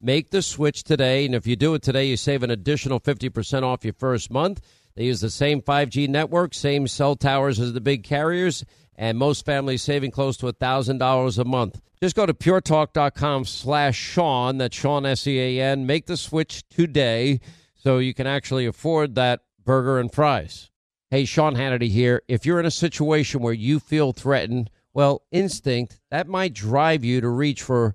Make the switch today, and if you do it today, you save an additional 50% off your first month. They use the same 5G network, same cell towers as the big carriers, and most families saving close to $1,000 a month. Just go to puretalk.com slash Sean, that's Sean S-E-A-N. Make the switch today so you can actually afford that burger and fries. Hey, Sean Hannity here. If you're in a situation where you feel threatened, well, instinct, that might drive you to reach for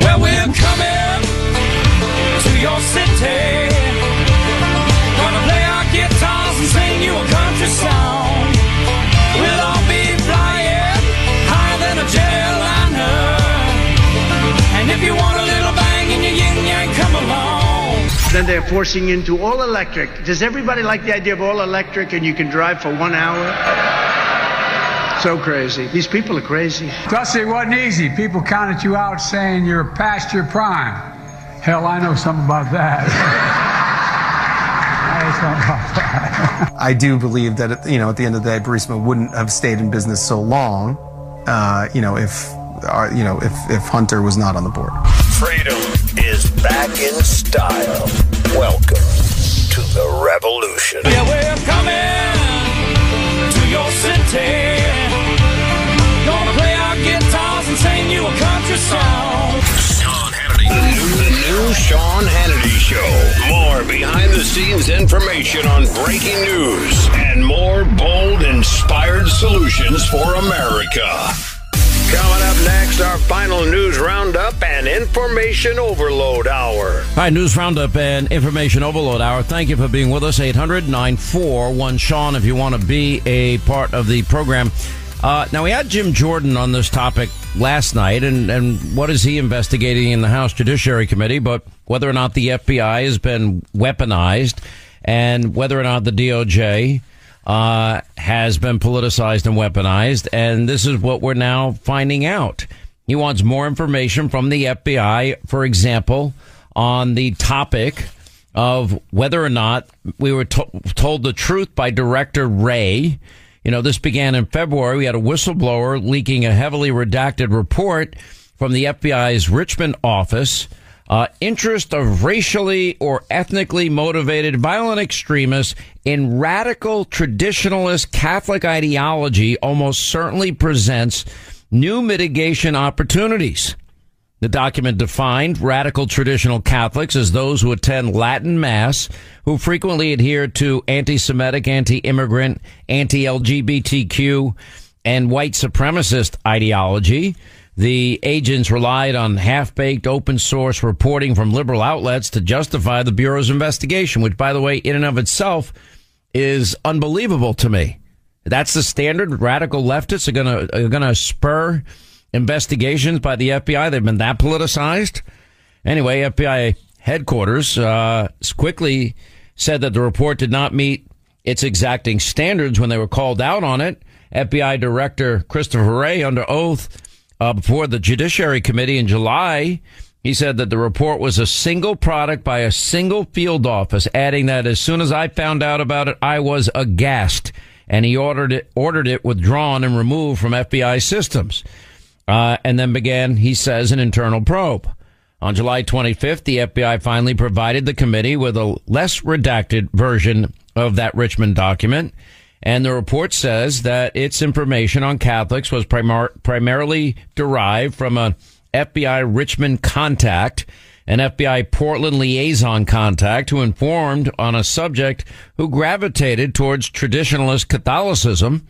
Well, we're coming to your city. Gonna play our guitars and sing you a country song. We'll all be flying higher than a jetliner. And if you want a little bang in your yin yang, come along. Then they're forcing into all electric. Does everybody like the idea of all electric and you can drive for one hour? So crazy. These people are crazy. Dusty, it wasn't easy. People counted you out saying you're past your prime. Hell, I know something about that. I know something about that. I do believe that you know at the end of the day, Burisma wouldn't have stayed in business so long, uh, you know, if uh, you know if if Hunter was not on the board. Freedom is back in style. Welcome to the revolution. Yeah, we're coming Sean Hannity Show. More behind the scenes information on breaking news and more bold, inspired solutions for America. Coming up next, our final news roundup and information overload hour. Hi, News Roundup and Information Overload Hour. Thank you for being with us. 800 941 Sean if you want to be a part of the program. Uh, now, we had Jim Jordan on this topic last night, and, and what is he investigating in the House Judiciary Committee, but whether or not the FBI has been weaponized and whether or not the DOJ uh, has been politicized and weaponized. And this is what we're now finding out. He wants more information from the FBI, for example, on the topic of whether or not we were to- told the truth by Director Wray. You know, this began in February. We had a whistleblower leaking a heavily redacted report from the FBI's Richmond office. Uh, interest of racially or ethnically motivated violent extremists in radical traditionalist Catholic ideology almost certainly presents new mitigation opportunities. The document defined radical traditional Catholics as those who attend Latin Mass, who frequently adhere to anti-Semitic, anti-immigrant, anti-LGBTQ, and white supremacist ideology. The agents relied on half-baked open source reporting from liberal outlets to justify the Bureau's investigation, which, by the way, in and of itself is unbelievable to me. That's the standard. Radical leftists are going to are going to spur investigations by the FBI. They've been that politicized. Anyway, FBI headquarters uh, quickly said that the report did not meet its exacting standards when they were called out on it. FBI Director Christopher Wray, under oath uh, before the Judiciary Committee in July, He said that the report was a single product by a single field office, adding that as soon as I found out about it, I was aghast. And he ordered it, ordered it withdrawn and removed from FBI systems. Uh, and then began, he says, an internal probe. On July 25th, the FBI finally provided the committee with a less redacted version of that Richmond document. And the report says that its information on Catholics was primar- primarily derived from a FBI Richmond contact, an FBI Portland liaison contact who informed on a subject who gravitated towards traditionalist Catholicism,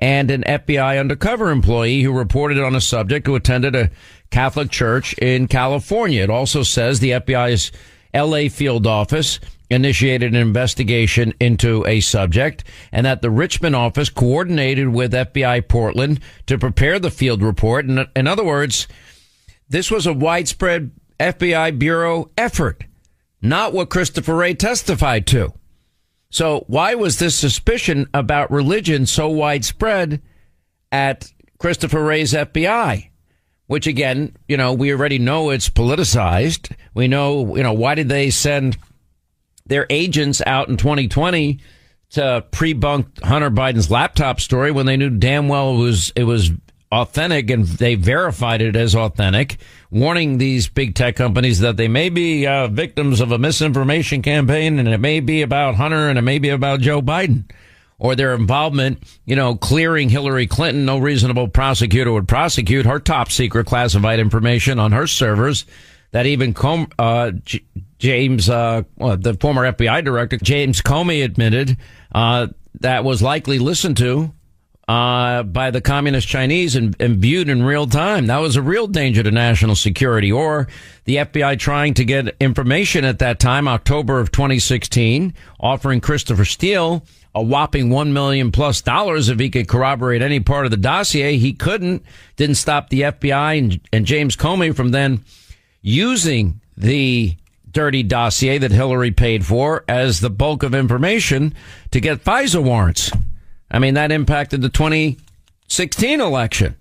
and an FBI undercover employee who reported on a subject who attended a Catholic church in California. It also says the FBI's LA field office initiated an investigation into a subject and that the Richmond office coordinated with FBI Portland to prepare the field report. In, in other words, this was a widespread FBI Bureau effort, not what Christopher Wray testified to. So why was this suspicion about religion so widespread at Christopher Wray's FBI? Which again, you know, we already know it's politicized. We know, you know, why did they send their agents out in 2020 to pre-bunk Hunter Biden's laptop story when they knew damn well it was it was authentic and they verified it as authentic, warning these big tech companies that they may be uh, victims of a misinformation campaign and it may be about Hunter and it may be about Joe Biden or their involvement, you know, clearing Hillary Clinton. No reasonable prosecutor would prosecute her top secret classified information on her servers that even Com- uh, J- James, uh, the former FBI director, James Comey admitted, uh, that was likely listened to uh, by the communist Chinese and, viewed in real time. That was a real danger to national security. Or the FBI trying to get information at that time, October of 2016, offering Christopher Steele a whopping one million plus dollars if he could corroborate any part of the dossier. He couldn't. Didn't stop the FBI and, and James Comey from then using the dirty dossier that Hillary paid for as the bulk of information to get FISA warrants. I mean, that impacted the 2016 election.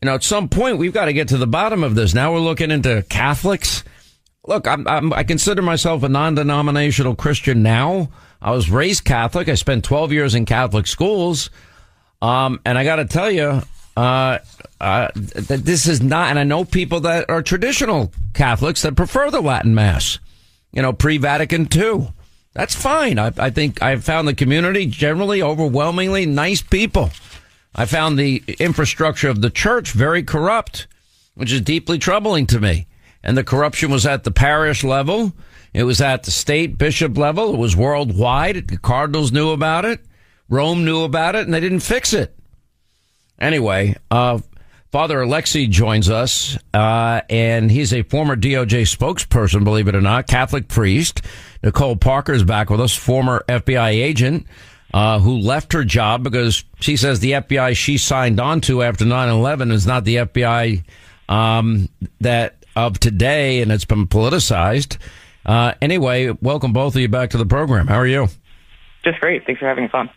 You know, at some point, we've got to get to the bottom of this. Now we're looking into Catholics. Look, I'm, I'm, i consider myself a non-denominational Christian now. I was raised Catholic. I spent 12 years in Catholic schools. Um, and I got to tell you, uh, uh, that this is not, and I know people that are traditional Catholics that prefer the Latin Mass, you know, pre-Vatican II. That's fine. I, I think I've found the community generally overwhelmingly nice people. I found the infrastructure of the church very corrupt, which is deeply troubling to me. And the corruption was at the parish level. It was at the state bishop level. It was worldwide. The Cardinals knew about it. Rome knew about it and they didn't fix it. Anyway, uh, Father Alexei joins us, uh, and he's a former DOJ spokesperson, believe it or not, Catholic priest. Nicole Parker is back with us, former FBI agent, uh, who left her job because she says the FBI she signed on to after 9-11 is not the FBI, um, that of today, and it's been politicized. Uh, anyway, welcome both of you back to the program. How are you? Just great. Thanks for having us on.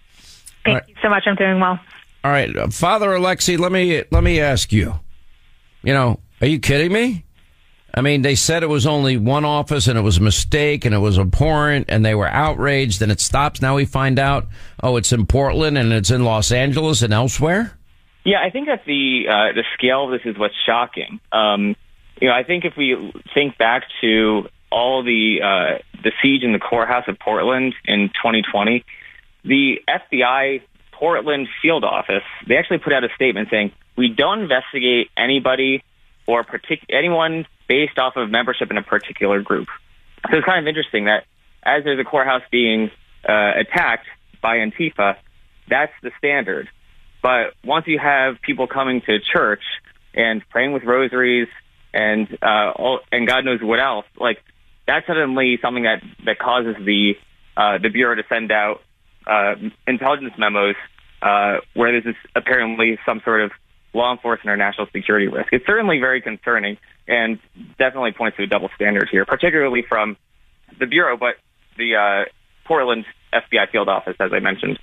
Thank right. you so much. I'm doing well. All right, uh, Father Alexei, let me let me ask you. You know, are you kidding me? I mean, they said it was only one office and it was a mistake and it was abhorrent and they were outraged and it stops. Now we find out, oh, it's in Portland and it's in Los Angeles and elsewhere. Yeah, I think that the uh, the scale of this is what's shocking. Um, you know, I think if we think back to all the uh, the siege in the courthouse of Portland in 2020, the FBI Portland field office, they actually put out a statement saying, we don't investigate anybody or partic- anyone based off of membership in a particular group. So it's kind of interesting that as there's a courthouse being uh, attacked by Antifa, that's the standard. But once you have people coming to church and praying with rosaries and uh, all, and God knows what else, like that's suddenly something that that causes the uh, the bureau to send out uh, intelligence memos uh, where this is apparently some sort of law enforcement or national security risk. It's certainly very concerning and definitely points to a double standard here, particularly from the Bureau, but the uh, Portland FBI field office, as I mentioned.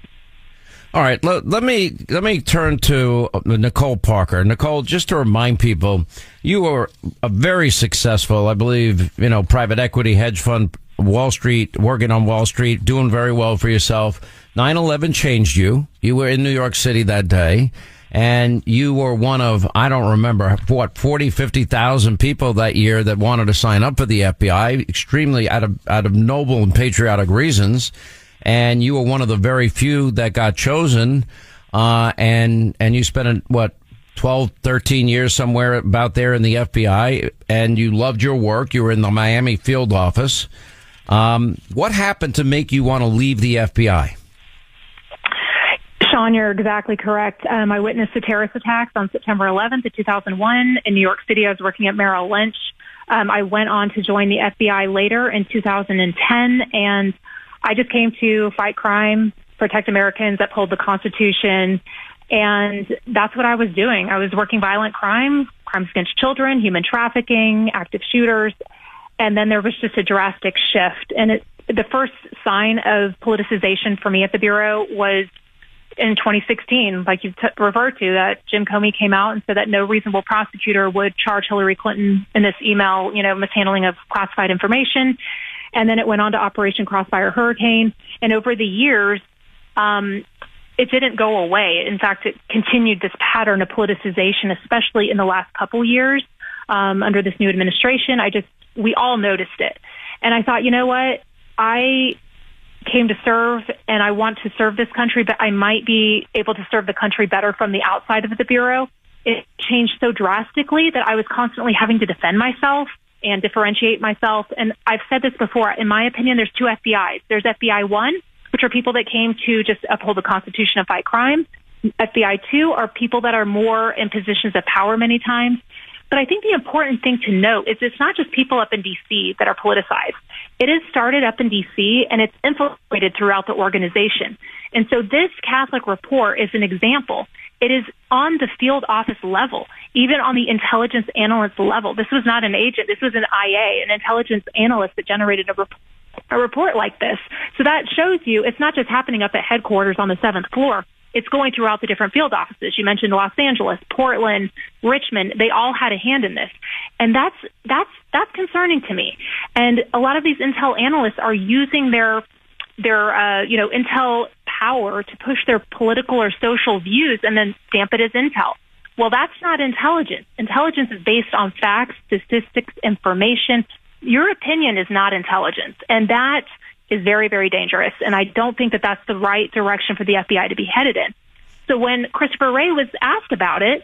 All right, let, let, me let me turn to uh, Nicole Parker. Nicole, just to remind people, you were a very successful, I believe, you know, private equity hedge fund, Wall Street, working on Wall Street, doing very well for yourself. 9/11 changed you. You were in New York City that day, and you were one of I don't remember what 40, 50,000 people that year that wanted to sign up for the FBI, extremely out of out of noble and patriotic reasons and you were one of the very few that got chosen. Uh, and, and you spent what, 12, 13 years somewhere about there in the FBI and you loved your work. You were in the Miami field office. Um, what happened to make you want to leave the FBI? Sean, you're exactly correct. Um, I witnessed the terrorist attacks on September 11th of 2001 in New York City. I was working at Merrill Lynch. Um, I went on to join the FBI later in 2010 and I just came to fight crime, protect Americans, uphold the Constitution, and that's what I was doing. I was working violent crime, crimes against children, human trafficking, active shooters, and then there was just a drastic shift. And it, the first sign of politicization for me at the Bureau was in 2016, like you t- referred to, that Jim Comey came out and said that no reasonable prosecutor would charge Hillary Clinton in this email, you know, mishandling of classified information. And then it went on to Operation Crossfire Hurricane. And over the years, um, it didn't go away. In fact, it continued this pattern of politicization, especially in the last couple years um, under this new administration. I just, we all noticed it. And I thought, you know what? I came to serve and I want to serve this country, but I might be able to serve the country better from the outside of the Bureau. It changed so drastically that I was constantly having to defend myself and differentiate myself. And I've said this before. In my opinion, there's two FBIs. There's FBI one, which are people that came to just uphold the Constitution and fight crime. FBI two are people that are more in positions of power many times. But I think the important thing to note is it's not just people up in DC that are politicized. It is started up in DC and it's infiltrated throughout the organization. And so this Catholic report is an example. It is on the field office level, even on the intelligence analyst level. This was not an agent. This was an IA, an intelligence analyst that generated a report a report like this. So that shows you it's not just happening up at headquarters on the seventh floor. It's going throughout the different field offices. You mentioned Los Angeles, Portland, Richmond. They all had a hand in this. And that's, that's, that's concerning to me. And a lot of these intel analysts are using their their uh, you know intel power to push their political or social views and then stamp it as intel. Well, that's not intelligence. Intelligence is based on facts, statistics, information. Your opinion is not intelligence, and that is very, very dangerous. And I don't think that that's the right direction for the FBI to be headed in. So when Christopher Wray was asked about it,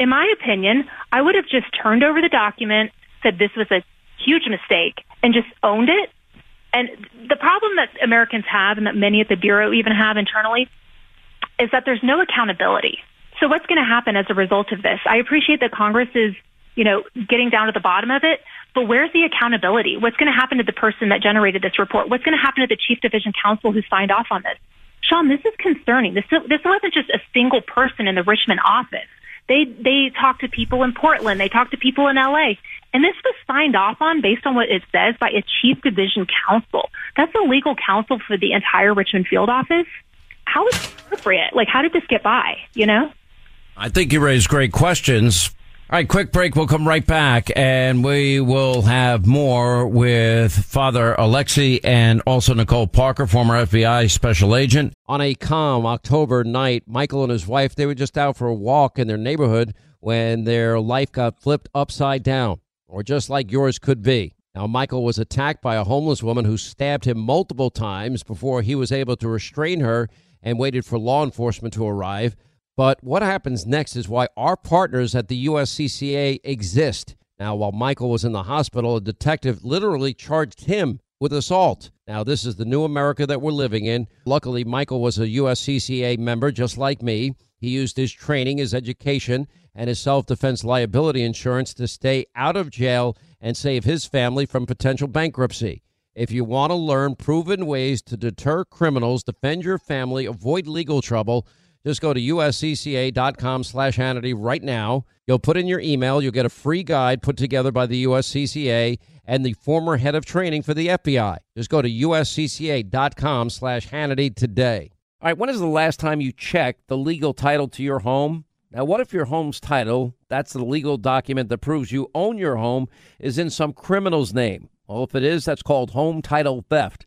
in my opinion, I would have just turned over the document, said this was a huge mistake, and just owned it and the problem that Americans have and that many at the Bureau even have internally is that there's no accountability. So what's going to happen as a result of this? I appreciate that Congress is, you know, getting down to the bottom of it, but where's the accountability? What's going to happen to the person that generated this report? What's going to happen to the chief division counsel who signed off on this? Sean, this is concerning. This this wasn't just a single person in the Richmond office. They they talked to people in Portland. They talked to people in LA. And this was signed off on based on what it says by a chief division counsel. That's the legal counsel for the entire Richmond field office. How is appropriate? Like, how did this get by? You know? I think you raised great questions. All right, quick break. We'll come right back and we will have more with Father Alexei and also Nicole Parker, former FBI special agent. On a calm October night, Michael and his wife, they were just out for a walk in their neighborhood when their life got flipped upside down or just like yours could be. Now, Michael was attacked by a homeless woman who stabbed him multiple times before he was able to restrain her and waited for law enforcement to arrive. But what happens next is why our partners at the USCCA exist. Now, while Michael was in the hospital, a detective literally charged him with assault. Now, this is the new America that we're living in. Luckily, Michael was a USCCA member just like me. He used his training, his education, and his self defense liability insurance to stay out of jail and save his family from potential bankruptcy. If you want to learn proven ways to deter criminals, defend your family, avoid legal trouble, just go to uscca.com slash Hannity right now. You'll put in your email. You'll get a free guide put together by the USCCA and the former head of training for the FBI. Just go to uscca.com slash Hannity today. All right, when is the last time you checked the legal title to your home? Now, what if your home's title, that's the legal document that proves you own your home, is in some criminal's name? Well, if it is, that's called home title theft.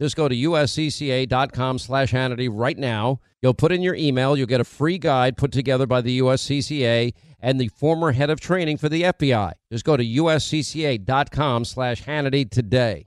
just go to uscca.com slash Hannity right now. You'll put in your email. You'll get a free guide put together by the USCCA and the former head of training for the FBI. Just go to uscca.com slash Hannity today.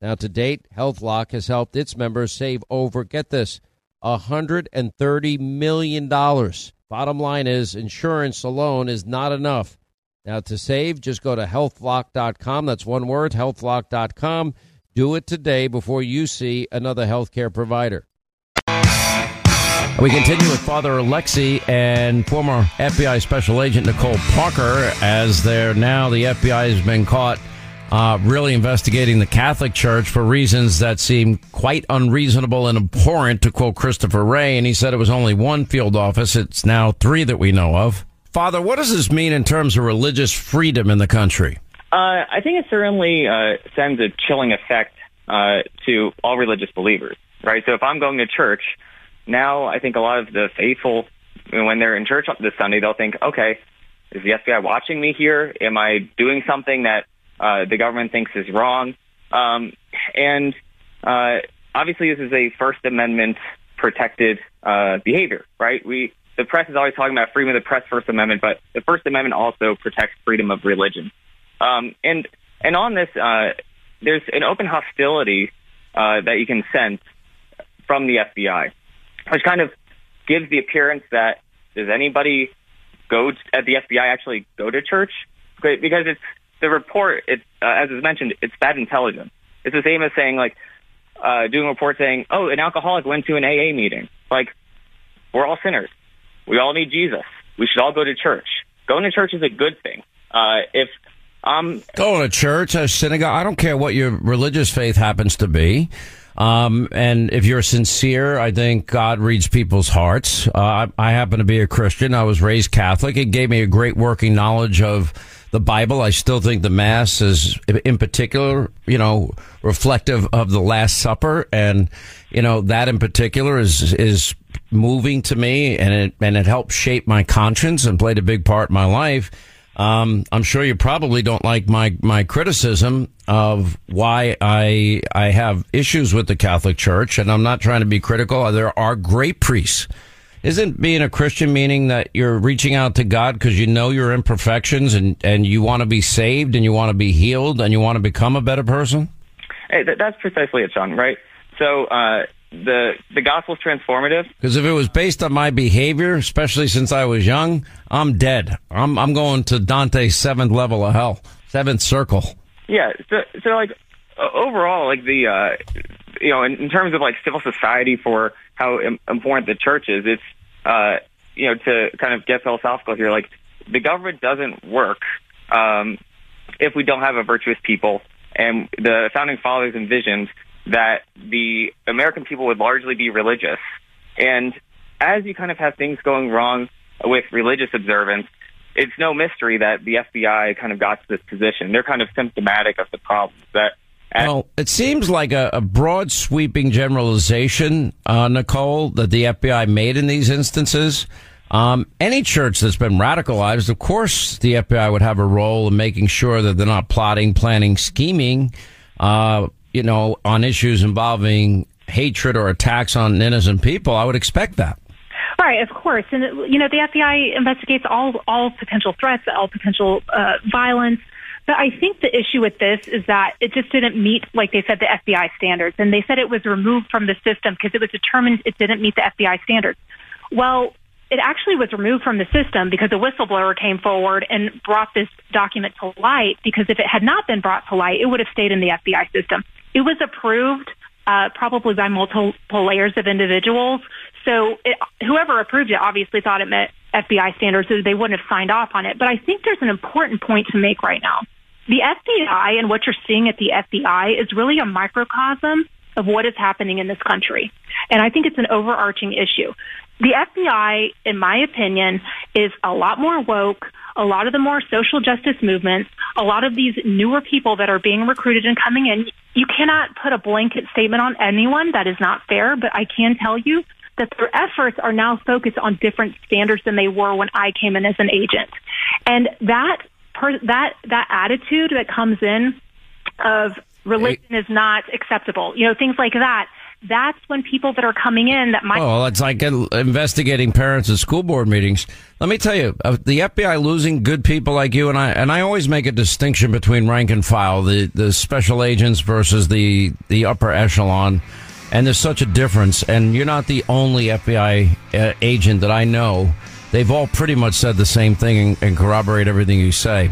Now, to date, HealthLock has helped its members save over, get this, $130 million. Bottom line is insurance alone is not enough. Now, to save, just go to healthlock.com. That's one word, healthlock.com. Do it today before you see another healthcare provider. We continue with Father Alexei and former FBI Special Agent Nicole Parker as they're now the FBI has been caught uh, really investigating the Catholic Church for reasons that seem quite unreasonable and abhorrent, to quote Christopher Wray. And he said it was only one field office. It's now three that we know of. Father, what does this mean in terms of religious freedom in the country? Uh, I think it certainly uh, sends a chilling effect uh, to all religious believers, right? So if I'm going to church, now I think a lot of the faithful, when they're in church this Sunday, they'll think, okay, is the FBI watching me here? Am I doing something that uh, the government thinks is wrong? Um, and uh, obviously, this is a First Amendment protected uh, behavior, right? We the press is always talking about freedom of the press, First Amendment, but the First Amendment also protects freedom of religion. Um, and and on this, uh, there's an open hostility uh, that you can sense from the FBI, which kind of gives the appearance that does anybody go t- at the FBI actually go to church? Because it's the report. It uh, as is mentioned, it's bad intelligence. It's the same as saying like uh, doing a report saying, "Oh, an alcoholic went to an AA meeting." Like we're all sinners. We all need Jesus. We should all go to church. Going to church is a good thing. Uh, if um, Going to church, a synagogue, I don't care what your religious faith happens to be. Um, and if you're sincere, I think God reads people's hearts. Uh, I, I happen to be a Christian. I was raised Catholic. It gave me a great working knowledge of the Bible. I still think the Mass is, in particular, you know, reflective of the Last Supper, and you know that in particular is is moving to me, and it and it helped shape my conscience and played a big part in my life. Um, I'm sure you probably don't like my my criticism of why I I have issues with the Catholic Church, and I'm not trying to be critical. There are great priests. Isn't being a Christian meaning that you're reaching out to God because you know your imperfections and and you want to be saved and you want to be healed and you want to become a better person? hey, that, that's precisely it, Sean. Right. So uh, the the gospel's transformative. Because if it was based on my behavior, especially since I was young, I'm dead. I'm I'm going to Dante's seventh level of hell, seventh circle. Yeah. So, so like overall, like the uh, you know, in, in terms of like civil society for how Im- important the church is, it's uh, you know to kind of get philosophical here, like the government doesn't work um, if we don't have a virtuous people, and the founding fathers envisioned that the American people would largely be religious, and as you kind of have things going wrong with religious observance, it's no mystery that the FBI kind of got to this position. They're kind of symptomatic of the problems that. Well, it seems like a, a broad sweeping generalization, uh, Nicole, that the FBI made in these instances. Um, any church that's been radicalized, of course, the FBI would have a role in making sure that they're not plotting, planning, scheming, uh, you know, on issues involving hatred or attacks on innocent people. I would expect that. Right, of course, and you know the FBI investigates all all potential threats, all potential uh, violence. But I think the issue with this is that it just didn't meet, like they said, the FBI standards, and they said it was removed from the system because it was determined it didn't meet the FBI standards. Well, it actually was removed from the system because a whistleblower came forward and brought this document to light. Because if it had not been brought to light, it would have stayed in the FBI system. It was approved uh, probably by multiple layers of individuals. So it, whoever approved it obviously thought it met FBI standards, they wouldn't have signed off on it. But I think there's an important point to make right now. The FBI and what you're seeing at the FBI is really a microcosm of what is happening in this country. And I think it's an overarching issue. The FBI, in my opinion, is a lot more woke. A lot of the more social justice movements, a lot of these newer people that are being recruited and coming in, you cannot put a blanket statement on anyone. That is not fair, but I can tell you that their efforts are now focused on different standards than they were when I came in as an agent. And that per, that that attitude that comes in of religion is not acceptable. You know, things like that. That's when people that are coming in that might. Oh, it's like investigating parents at school board meetings. Let me tell you, uh, the FBI losing good people like you and I, and I always make a distinction between rank and file, the, the special agents versus the, the upper echelon. And there's such a difference. And you're not the only FBI uh, agent that I know they've all pretty much said the same thing and, corroborate everything you say.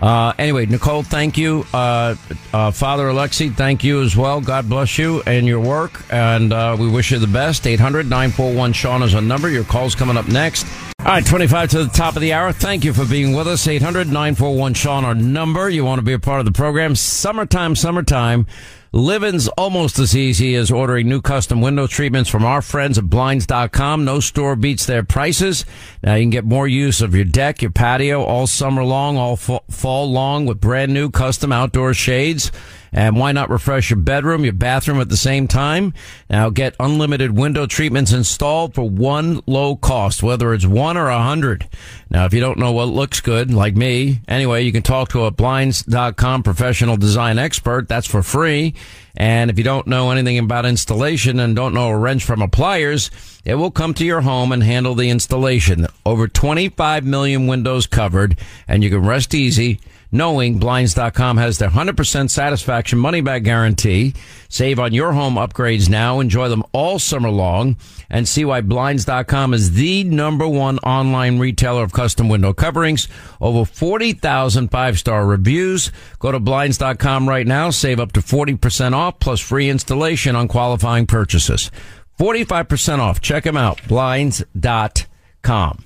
Uh, anyway, Nicole, thank you. Uh, uh, Father Alexei, thank you as well. God bless you and your work. And uh, we wish you the best. 800 941 Sean is a number. Your call's coming up next. All right, 25 to the top of the hour. Thank you for being with us. 800 941 Sean, our number. You want to be a part of the program. Summertime, summertime. Living's almost as easy as ordering new custom window treatments from our friends at Blinds.com. No store beats their prices. Now you can get more use of your deck, your patio all summer long, all fall long with brand new custom outdoor shades. And why not refresh your bedroom, your bathroom at the same time? Now get unlimited window treatments installed for one low cost, whether it's one or a hundred. Now, if you don't know what looks good, like me, anyway, you can talk to a blinds.com professional design expert. That's for free. And if you don't know anything about installation and don't know a wrench from a pliers, it will come to your home and handle the installation. Over 25 million windows covered and you can rest easy knowing Blinds.com has their 100% satisfaction money back guarantee. Save on your home upgrades now. Enjoy them all summer long and see why Blinds.com is the number one online retailer of custom window coverings. Over 40,000 five star reviews. Go to Blinds.com right now. Save up to 40% off plus free installation on qualifying purchases. 45% off. Check them out. Blinds.com.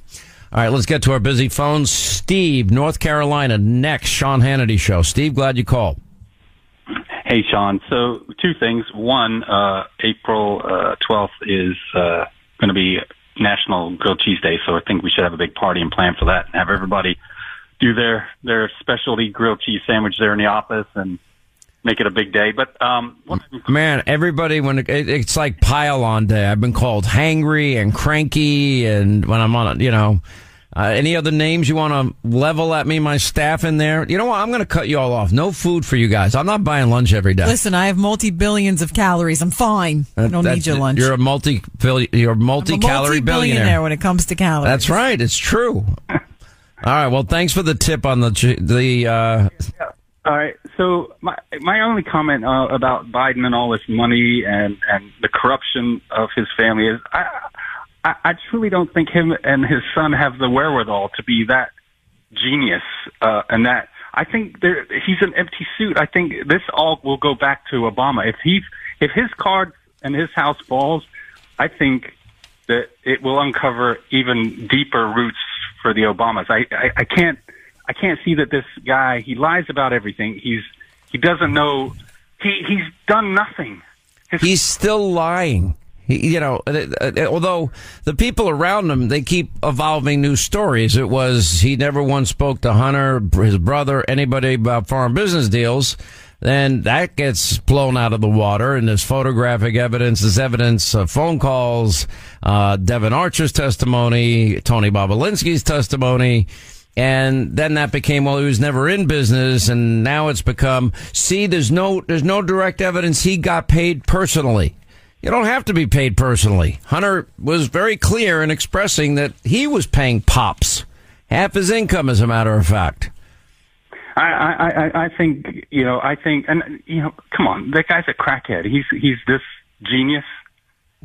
All right, let's get to our busy phones. Steve, North Carolina, next Sean Hannity show. Steve, glad you called. Hey, Sean. So, two things. One, uh, April uh, 12th is uh, going to be National Grilled Cheese Day, so I think we should have a big party and plan for that and have everybody do their their specialty grilled cheese sandwich there in the office and make it a big day. But um, man, everybody when it, it's like pile on day. I've been called hangry and cranky, and when I'm on, you know. Uh, any other names you want to level at me, my staff in there? You know what? I'm going to cut you all off. No food for you guys. I'm not buying lunch every day. Listen, I have multi billions of calories. I'm fine. I don't need your lunch. You're a multi you're multi calorie billionaire when it comes to calories. That's right. It's true. all right. Well, thanks for the tip on the the. Uh, all right. So my my only comment uh, about Biden and all this money and and the corruption of his family is I, I I truly don't think him and his son have the wherewithal to be that genius uh, and that I think there he's an empty suit. I think this all will go back to Obama. If he if his card and his house falls, I think that it will uncover even deeper roots for the Obamas. I I, I can't I can't see that this guy he lies about everything. He's he doesn't know he he's done nothing. His, he's still lying. You know, uh, uh, although the people around him, they keep evolving new stories. It was he never once spoke to Hunter, his brother, anybody about foreign business deals. Then that gets blown out of the water, and there's photographic evidence, there's evidence of phone calls, uh, Devon Archer's testimony, Tony Bobulinski's testimony. And then that became, well, he was never in business. And now it's become, see, there's no, there's no direct evidence he got paid personally. You don't have to be paid personally. Hunter was very clear in expressing that he was paying pops half his income, as a matter of fact. I, I, I think, you know, I think, and, you know, come on, that guy's a crackhead. He's, he's this genius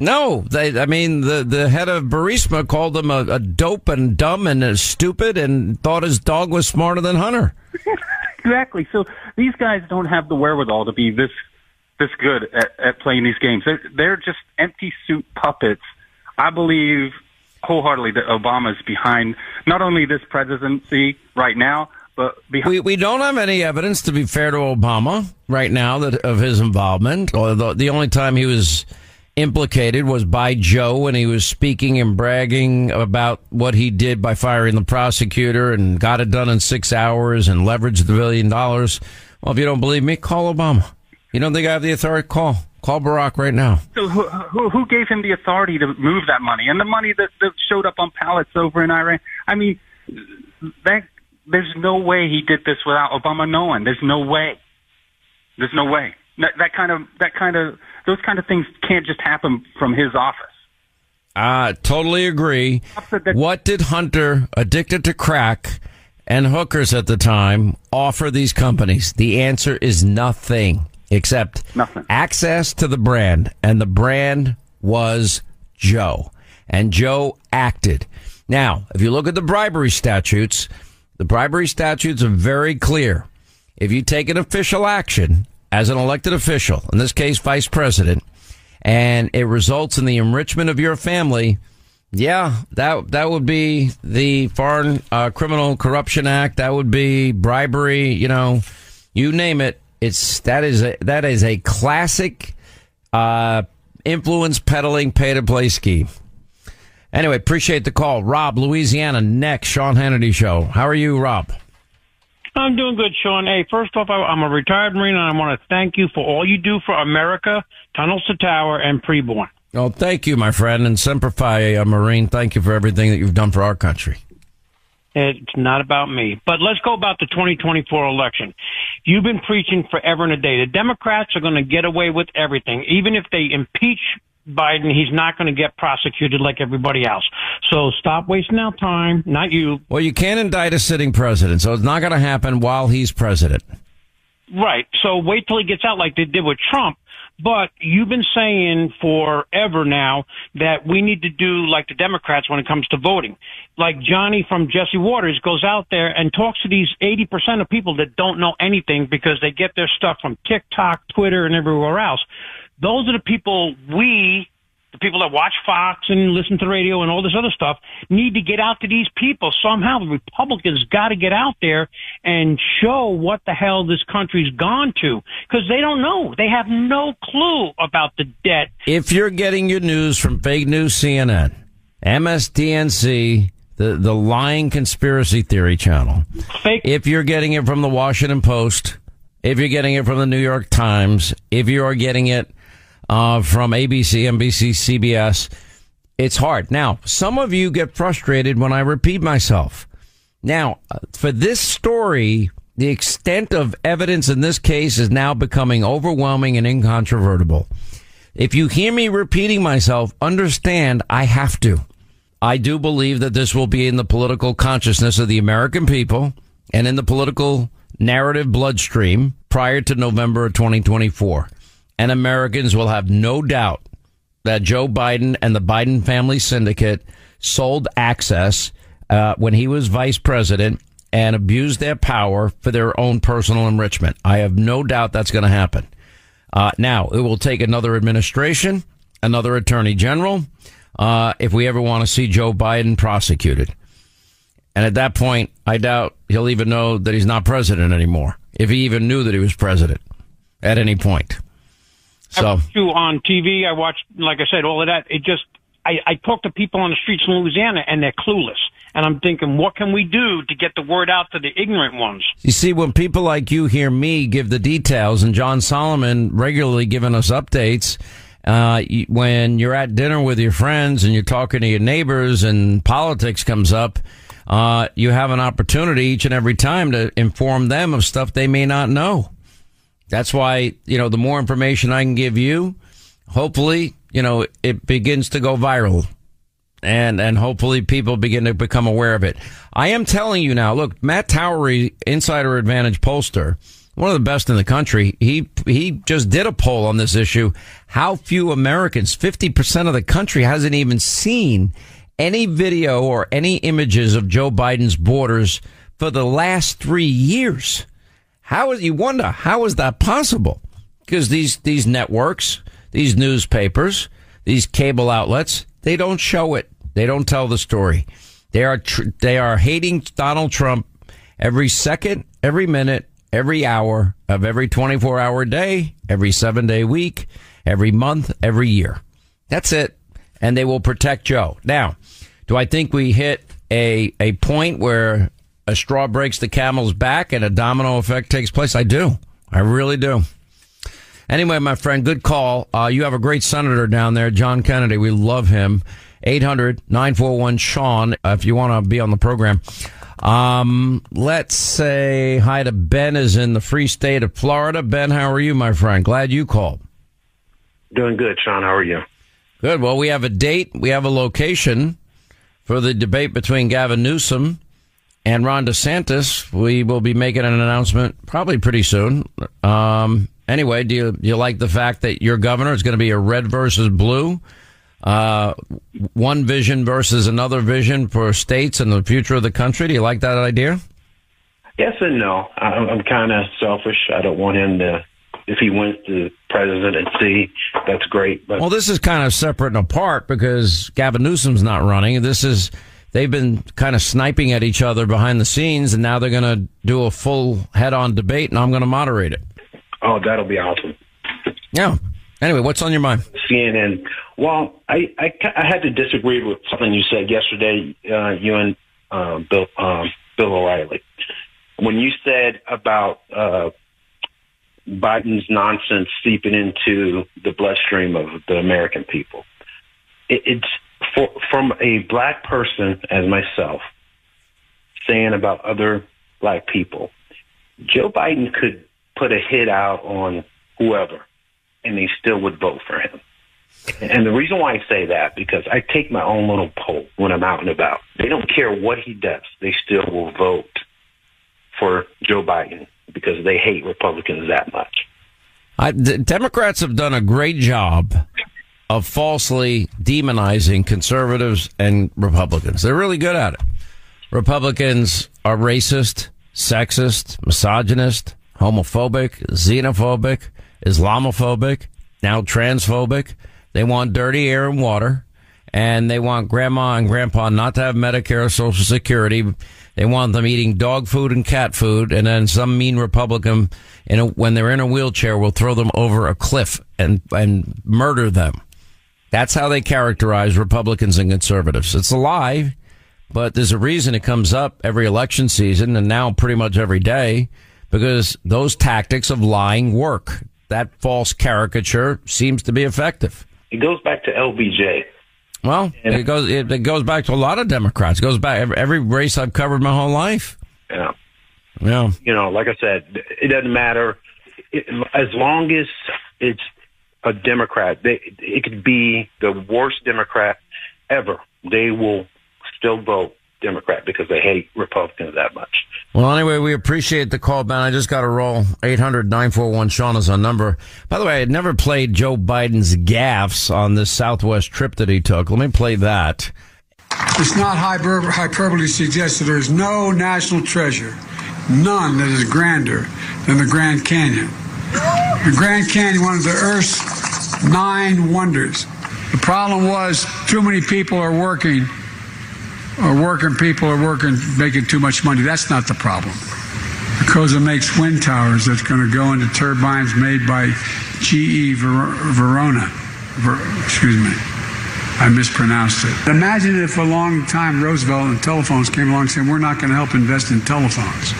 no, they. I mean, the the head of Burisma called him a, a dope and dumb and stupid, and thought his dog was smarter than Hunter. exactly. So these guys don't have the wherewithal to be this this good at, at playing these games. They're, they're just empty suit puppets. I believe wholeheartedly that Obama is behind not only this presidency right now, but behind. We we don't have any evidence, to be fair to Obama, right now that of his involvement. Although the only time he was implicated was by Joe when he was speaking and bragging about what he did by firing the prosecutor and got it done in six hours and leveraged the billion dollars. Well, if you don't believe me, call Obama. You don't think I have the authority? Call. Call Barack right now. So who, who, who gave him the authority to move that money and the money that, that showed up on pallets over in Iran? I mean, that there's no way he did this without Obama knowing. There's no way. There's no way. That, that kind of that kind of those kind of things can't just happen from his office. I totally agree. What did Hunter, addicted to crack and hookers at the time, offer these companies? The answer is nothing except nothing. access to the brand. And the brand was Joe. And Joe acted. Now, if you look at the bribery statutes, the bribery statutes are very clear. If you take an official action as an elected official, in this case, vice president, and it results in the enrichment of your family, yeah, that that would be the Foreign uh, Criminal Corruption Act. That would be bribery. You know, you name it. It's that is a, that is a classic uh, influence peddling, pay to play scheme. Anyway, appreciate the call, Rob, Louisiana. Next, Sean Hannity show. How are you, Rob? I'm doing good, Sean. Hey, first off, I'm a retired Marine, and I want to thank you for all you do for America, Tunnels to Tower, and Preborn. Oh, thank you, my friend, and Semper Fi, uh, Marine. Thank you for everything that you've done for our country. It's not about me. But let's go about the 2024 election. You've been preaching forever and a day. The Democrats are going to get away with everything. Even if they impeach Biden, he's not going to get prosecuted like everybody else. So stop wasting our time. Not you. Well, you can't indict a sitting president, so it's not going to happen while he's president. Right. So wait till he gets out like they did with Trump. But you've been saying forever now that we need to do like the Democrats when it comes to voting. Like Johnny from Jesse Watters goes out there and talks to these 80% of people that don't know anything because they get their stuff from TikTok, Twitter, and everywhere else. Those are the people we, the people that watch Fox and listen to the radio and all this other stuff, need to get out to these people somehow. The Republicans got to get out there and show what the hell this country's gone to because they don't know. They have no clue about the debt. If you're getting your news from fake news CNN, MSDNC, the, the lying conspiracy theory channel, Fake. if you're getting it from the Washington Post, if you're getting it from the New York Times, if you are getting it uh, from ABC, NBC, CBS, it's hard. Now, some of you get frustrated when I repeat myself. Now, uh, for this story, the extent of evidence in this case is now becoming overwhelming and incontrovertible. If you hear me repeating myself, understand I have to. I do believe that this will be in the political consciousness of the American people and in the political narrative bloodstream prior to November of 2024. And Americans will have no doubt that Joe Biden and the Biden family syndicate sold access uh, when he was vice president and abused their power for their own personal enrichment. I have no doubt that's going to happen. Uh, now, it will take another administration, another attorney general, uh, if we ever want to see Joe Biden prosecuted. And at that point, I doubt he'll even know that he's not president anymore, if he even knew that he was president at any point. I So, watched you on TV. I watched, like I said, all of that. It just, I, I talk to people on the streets in Louisiana and they're clueless. And I'm thinking, what can we do to get the word out to the ignorant ones? You see, when people like you hear me give the details and John Solomon regularly giving us updates, uh, when you're at dinner with your friends and you're talking to your neighbors and politics comes up, uh, you have an opportunity each and every time to inform them of stuff they may not know. That's why, you know, the more information I can give you, hopefully, you know, it begins to go viral and and hopefully people begin to become aware of it. I am telling you now. Look, Matt Towery, Insider Advantage pollster, one of the best in the country. He he just did a poll on this issue. How few Americans, fifty percent of the country, hasn't even seen any video or any images of Joe Biden's borders for the last three years. How is you wonder how is that possible? Because these these networks, these newspapers, these cable outlets, they don't show it. They don't tell the story. They are tr- they are hating Donald Trump every second, every minute, every hour of every 24 hour day, every 7 day week, every month, every year. That's it. And they will protect Joe. Now, do I think we hit a a point where a straw breaks the camel's back and a domino effect takes place? I do. I really do. Anyway, my friend, good call. Uh, you have a great senator down there, John Kennedy. We love him. 800 941 Sean, if you want to be on the program. Um, let's say hi to Ben, is in the free state of Florida. Ben, how are you, my friend? Glad you called. Doing good, Sean. How are you? Good. Well, we have a date, we have a location for the debate between Gavin Newsom and Ron DeSantis. We will be making an announcement probably pretty soon. Um, anyway, do you, do you like the fact that your governor is going to be a red versus blue? uh, one vision versus another vision for states and the future of the country. Do you like that idea? Yes and no. I'm, I'm kind of selfish. I don't want him to. If he wins the presidency, that's great. But Well, this is kind of separate and apart because Gavin Newsom's not running. This is they've been kind of sniping at each other behind the scenes, and now they're going to do a full head-on debate, and I'm going to moderate it. oh, that'll be awesome. Yeah. Anyway, what's on your mind? CNN. Well, I, I, I had to disagree with something you said yesterday, uh, you and uh, Bill um, Bill O'Reilly, when you said about uh, Biden's nonsense seeping into the bloodstream of the American people. It, it's for, from a black person as myself saying about other black people. Joe Biden could put a hit out on whoever, and they still would vote for him. And the reason why I say that because I take my own little poll when I'm out and about. They don't care what he does; they still will vote for Joe Biden because they hate Republicans that much. I, the Democrats have done a great job of falsely demonizing conservatives and Republicans. They're really good at it. Republicans are racist, sexist, misogynist, homophobic, xenophobic, Islamophobic, now transphobic. They want dirty air and water, and they want grandma and grandpa not to have Medicare or Social Security. They want them eating dog food and cat food, and then some mean Republican, a, when they're in a wheelchair, will throw them over a cliff and and murder them. That's how they characterize Republicans and conservatives. It's a lie, but there's a reason it comes up every election season and now pretty much every day because those tactics of lying work. That false caricature seems to be effective. It goes back to LBJ. Well, it goes it, it goes back to a lot of Democrats. It goes back every, every race I've covered my whole life. Yeah. Yeah. You know, like I said, it doesn't matter it, as long as it's a Democrat. They, it could be the worst Democrat ever. They will still vote Democrat because they hate Republicans that much. Well, anyway, we appreciate the call, Ben. I just got a roll. 800 941 Sean is our number. By the way, I had never played Joe Biden's gaffes on this Southwest trip that he took. Let me play that. It's not hyper- hyperbole to suggest that there is no national treasure, none that is grander than the Grand Canyon. The Grand Canyon, one of the Earth's nine wonders. The problem was too many people are working, or working people are working, making too much money. That's not the problem. It makes wind towers that's going to go into turbines made by GE Ver- Verona. Ver- excuse me. I mispronounced it. Imagine if a long time Roosevelt and telephones came along saying, we're not going to help invest in telephones.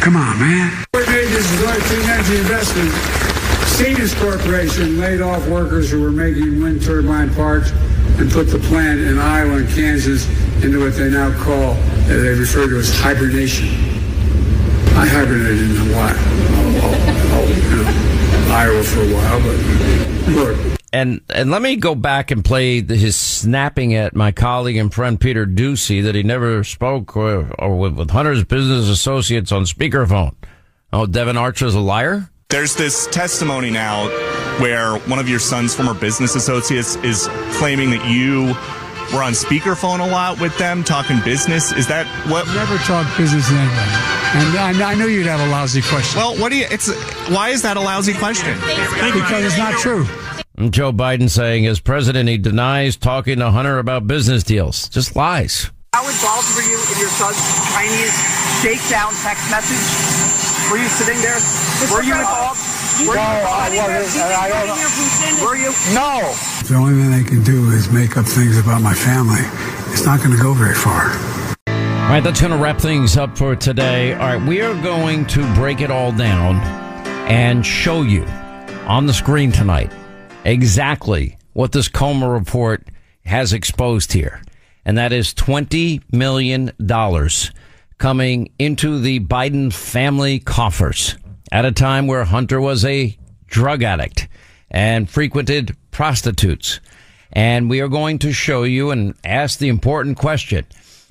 Come on, man. We made this clean energy investment. Siemens Corporation laid off workers who were making wind turbine parts and put the plant in Iowa and Kansas into what they now call, uh, they refer to as hibernation. I hibernated in oh, you know, Iowa for a while, but look, And and let me go back and play the, his snapping at my colleague and friend Peter Doocy that he never spoke or, or with, with Hunter's business associates on speakerphone. Oh, Devon Archer's a liar. There's this testimony now where one of your son's former business associates is claiming that you were on speakerphone a lot with them talking business. Is that what? Never talk business to anybody. And I, I knew you'd have a lousy question. Well, what do you? It's why is that a lousy question? Because it's not true. And Joe Biden saying as president he denies talking to Hunter about business deals. Just lies. How involved were you in your son's Chinese shakedown text message? Were you sitting there? Were you involved? Were No, you I involved? wasn't, and I don't- Were you? No. The only thing they can do is make up things about my family. It's not going to go very far. All right, that's going to wrap things up for today. All right, we are going to break it all down and show you on the screen tonight exactly what this Comer report has exposed here. And that is $20 million coming into the Biden family coffers at a time where Hunter was a drug addict and frequented prostitutes. And we are going to show you and ask the important question.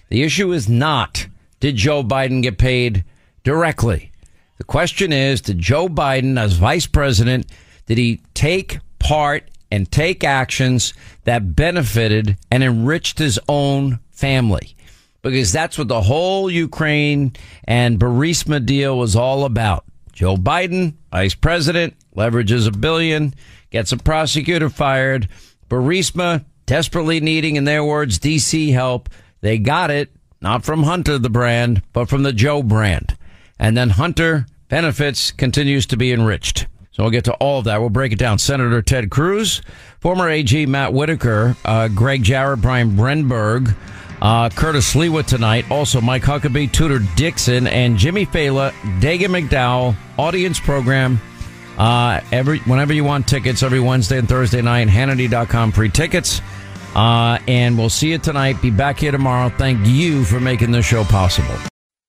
The issue is not did Joe Biden get paid directly? The question is did Joe Biden, as vice president, did he take part and take actions that benefited and enriched his own family. Because that's what the whole Ukraine and Burisma deal was all about. Joe Biden, vice president, leverages a billion, gets a prosecutor fired. Burisma, desperately needing, in their words, DC help. They got it, not from Hunter, the brand, but from the Joe brand. And then Hunter benefits continues to be enriched. So we'll get to all of that. We'll break it down. Senator Ted Cruz, former AG Matt Whitaker, uh, Gregg Jarrett, Brian Brenberg, uh, Curtis Leawood tonight. Also Mike Huckabee, Tudor Dixon, and Jimmy Failla, Dagen McDowell, audience program. Uh, every whenever you want tickets, every Wednesday and Thursday night, Hannity.com free tickets. Uh, and we'll see you tonight. Be back here tomorrow. Thank you for making this show possible.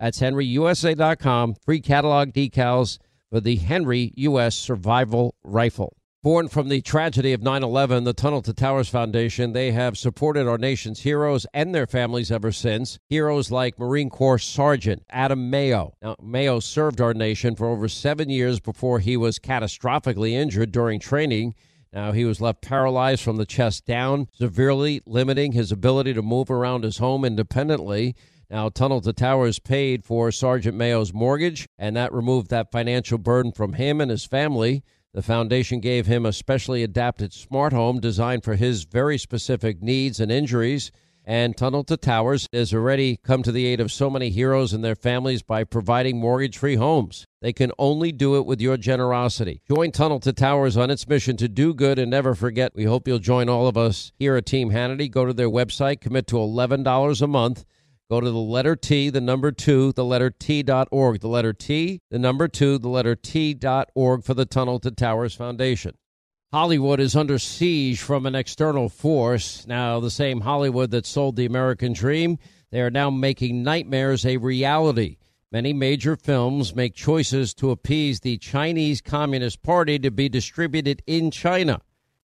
That's henryusa.com, free catalog decals for the Henry U.S. Survival Rifle. Born from the tragedy of 9 11, the Tunnel to Towers Foundation, they have supported our nation's heroes and their families ever since. Heroes like Marine Corps Sergeant Adam Mayo. Now, Mayo served our nation for over seven years before he was catastrophically injured during training. Now, he was left paralyzed from the chest down, severely limiting his ability to move around his home independently. Now, Tunnel to Towers paid for Sergeant Mayo's mortgage, and that removed that financial burden from him and his family. The foundation gave him a specially adapted smart home designed for his very specific needs and injuries. And Tunnel to Towers has already come to the aid of so many heroes and their families by providing mortgage free homes. They can only do it with your generosity. Join Tunnel to Towers on its mission to do good and never forget. We hope you'll join all of us here at Team Hannity. Go to their website, commit to $11 a month. Go to the letter T, the number two, the letter T dot org. The letter T, the number two, the letter T dot org for the Tunnel to Towers Foundation. Hollywood is under siege from an external force. Now, the same Hollywood that sold the American dream, they are now making nightmares a reality. Many major films make choices to appease the Chinese Communist Party to be distributed in China.